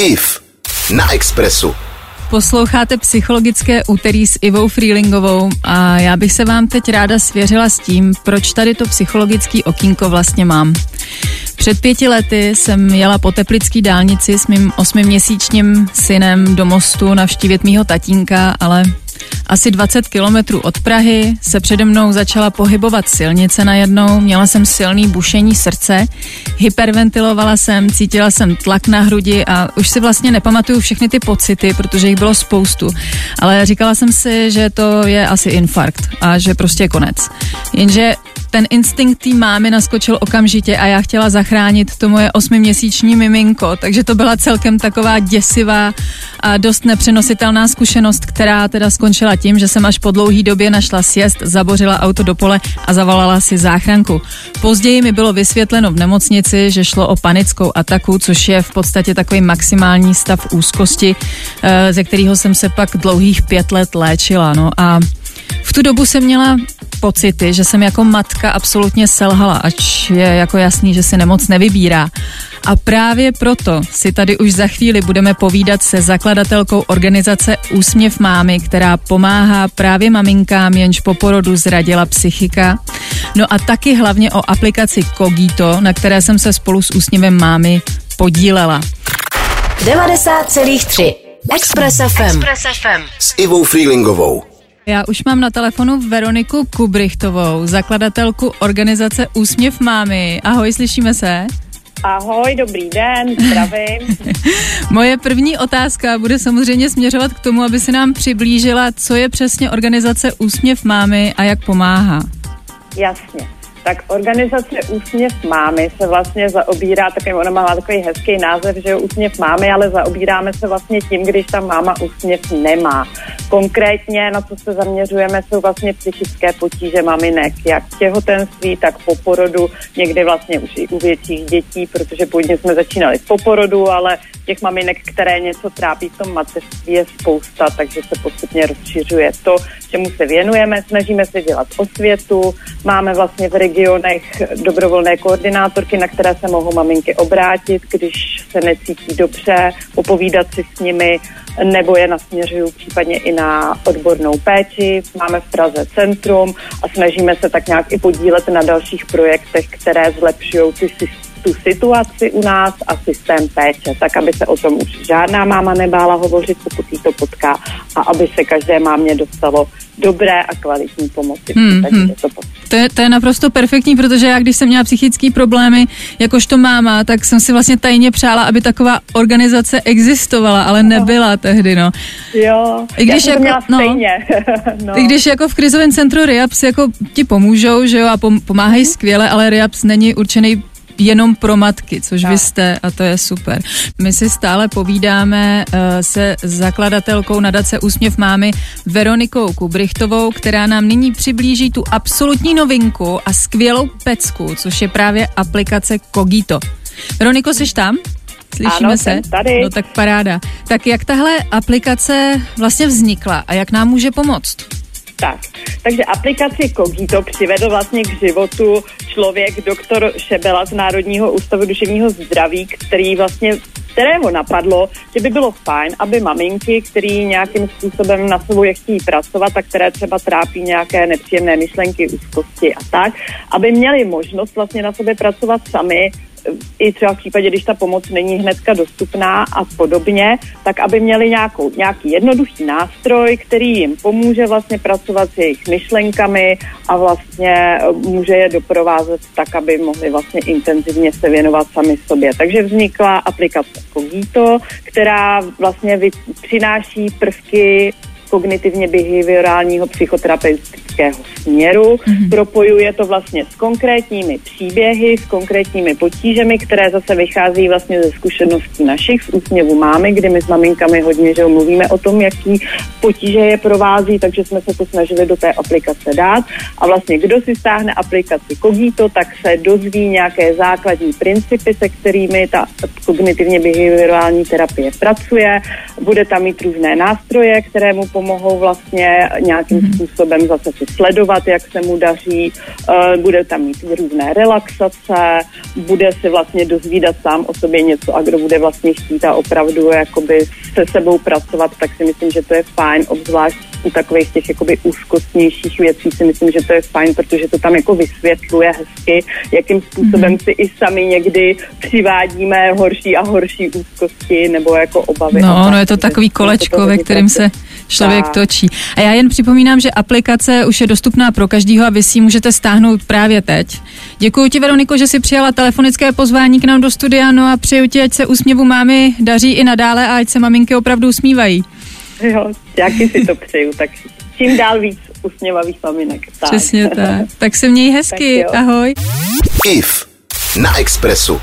IF na Expressu. Posloucháte psychologické úterý s Ivou Freelingovou a já bych se vám teď ráda svěřila s tím, proč tady to psychologický okýnko vlastně mám. Před pěti lety jsem jela po teplický dálnici s mým osmiměsíčním synem do mostu navštívit mýho tatínka, ale asi 20 kilometrů od Prahy se přede mnou začala pohybovat silnice najednou, měla jsem silný bušení srdce, hyperventilovala jsem, cítila jsem tlak na hrudi a už si vlastně nepamatuju všechny ty pocity, protože jich bylo spoustu. Ale říkala jsem si, že to je asi infarkt a že prostě je konec. Jenže ten instinkt té mámy naskočil okamžitě a já chtěla zachránit to moje osmiměsíční miminko, takže to byla celkem taková děsivá a dost nepřenositelná zkušenost, která teda skončila tím, že jsem až po dlouhý době našla sjezd, zabořila auto do pole a zavolala si záchranku. Později mi bylo vysvětleno v nemocnici, že šlo o panickou ataku, což je v podstatě takový maximální stav úzkosti, eh, ze kterého jsem se pak dlouhých pět let léčila. No a v tu dobu jsem měla pocity, že jsem jako matka absolutně selhala, ač je jako jasný, že si nemoc nevybírá. A právě proto si tady už za chvíli budeme povídat se zakladatelkou organizace Úsměv mámy, která pomáhá právě maminkám, jenž po porodu zradila psychika. No a taky hlavně o aplikaci Kogito, na které jsem se spolu s Úsměvem mámy podílela. 90,3 Express FM. Express FM. S Ivou Freelingovou. Já už mám na telefonu Veroniku Kubrichtovou, zakladatelku organizace Úsměv mámy. Ahoj, slyšíme se? Ahoj, dobrý den, zdravím. Moje první otázka bude samozřejmě směřovat k tomu, aby si nám přiblížila, co je přesně organizace Úsměv mámy a jak pomáhá. Jasně tak organizace Úsměv mámy se vlastně zaobírá, takový, ona má takový hezký název, že Úsměv mámy, ale zaobíráme se vlastně tím, když ta máma úsměv nemá. Konkrétně na co se zaměřujeme, jsou vlastně psychické potíže maminek, jak těhotenství, tak po porodu, někdy vlastně už i u větších dětí, protože původně jsme začínali po porodu, ale těch maminek, které něco trápí v tom mateřství, je spousta, takže se postupně rozšiřuje to, čemu se věnujeme. Snažíme se dělat osvětu, máme vlastně v regionech dobrovolné koordinátorky, na které se mohou maminky obrátit, když se necítí dobře, popovídat si s nimi, nebo je nasměřují případně i na odbornou péči. Máme v Praze centrum a snažíme se tak nějak i podílet na dalších projektech, které zlepšují ty systémy tu situaci u nás a systém péče, tak aby se o tom už žádná máma nebála hovořit, pokud jí to potká a aby se každé mámě dostalo dobré a kvalitní pomoci. Hmm, hmm. To, to, je, to je naprosto perfektní, protože já, když jsem měla psychické problémy, jakožto máma, tak jsem si vlastně tajně přála, aby taková organizace existovala, ale nebyla tehdy, no. Jo, I když já jako, no, stejně. no. I když jako v krizovém centru RIAPS jako ti pomůžou, že jo, a pomáhají skvěle, ale RIAPS není určený jenom pro matky, což tak. vy jste a to je super. My si stále povídáme uh, se zakladatelkou nadace Úsměv mámy Veronikou Kubrichtovou, která nám nyní přiblíží tu absolutní novinku a skvělou pecku, což je právě aplikace Kogito. Veroniko, jsi tam? Slyšíme ano, se? tady. No tak paráda. Tak jak tahle aplikace vlastně vznikla a jak nám může pomoct? Tak, takže aplikaci Kogito přivedl vlastně k životu člověk, doktor Šebela z Národního ústavu duševního zdraví, který vlastně kterého napadlo, že by bylo fajn, aby maminky, který nějakým způsobem na sobou je chtějí pracovat a které třeba trápí nějaké nepříjemné myšlenky, úzkosti a tak, aby měli možnost vlastně na sobě pracovat sami, i třeba v případě, když ta pomoc není hnedka dostupná a podobně, tak aby měli nějakou, nějaký jednoduchý nástroj, který jim pomůže vlastně pracovat s jejich myšlenkami a vlastně eh, může je doprovázet tak, aby mohli vlastně intenzivně se věnovat sami sobě. Takže vznikla aplikace Cogito, která vlastně přináší prvky kognitivně behaviorálního psychoterapeutického směru. Mm-hmm. Propojuje to vlastně s konkrétními příběhy, s konkrétními potížemi, které zase vychází vlastně ze zkušeností našich z úsměvu máme, kdy my s maminkami hodně že mluvíme o tom, jaký potíže je provází, takže jsme se to snažili do té aplikace dát. A vlastně kdo si stáhne aplikaci Cogito, tak se dozví nějaké základní principy, se kterými ta kognitivně behaviorální terapie pracuje. Bude tam mít různé nástroje, které mu pomohou vlastně nějakým mm-hmm. způsobem zase si sledovat, jak se mu daří, uh, bude tam mít různé relaxace, bude si vlastně dozvídat sám o sobě něco a kdo bude vlastně chtít a opravdu jakoby se sebou pracovat, tak si myslím, že to je fajn, obzvlášť u takových těch jakoby úzkostnějších věcí si myslím, že to je fajn, protože to tam jako vysvětluje hezky, jakým způsobem mm-hmm. si i sami někdy přivádíme horší a horší úzkosti nebo jako obavy. No, no je to takový kolečko, ve kterým se člověk tak. točí. A já jen připomínám, že aplikace už je dostupná pro každýho a vy si ji můžete stáhnout právě teď. Děkuji ti, Veroniko, že jsi přijala telefonické pozvání k nám do studia, no a přeju ti, ať se úsměvu mámy daří i nadále a ať se maminky opravdu usmívají. Jo, jaký si to přeju, tak čím dál víc usměvavých maminek. Tak. Přesně tak. Tak se měj hezky, ahoj. IF na Expressu.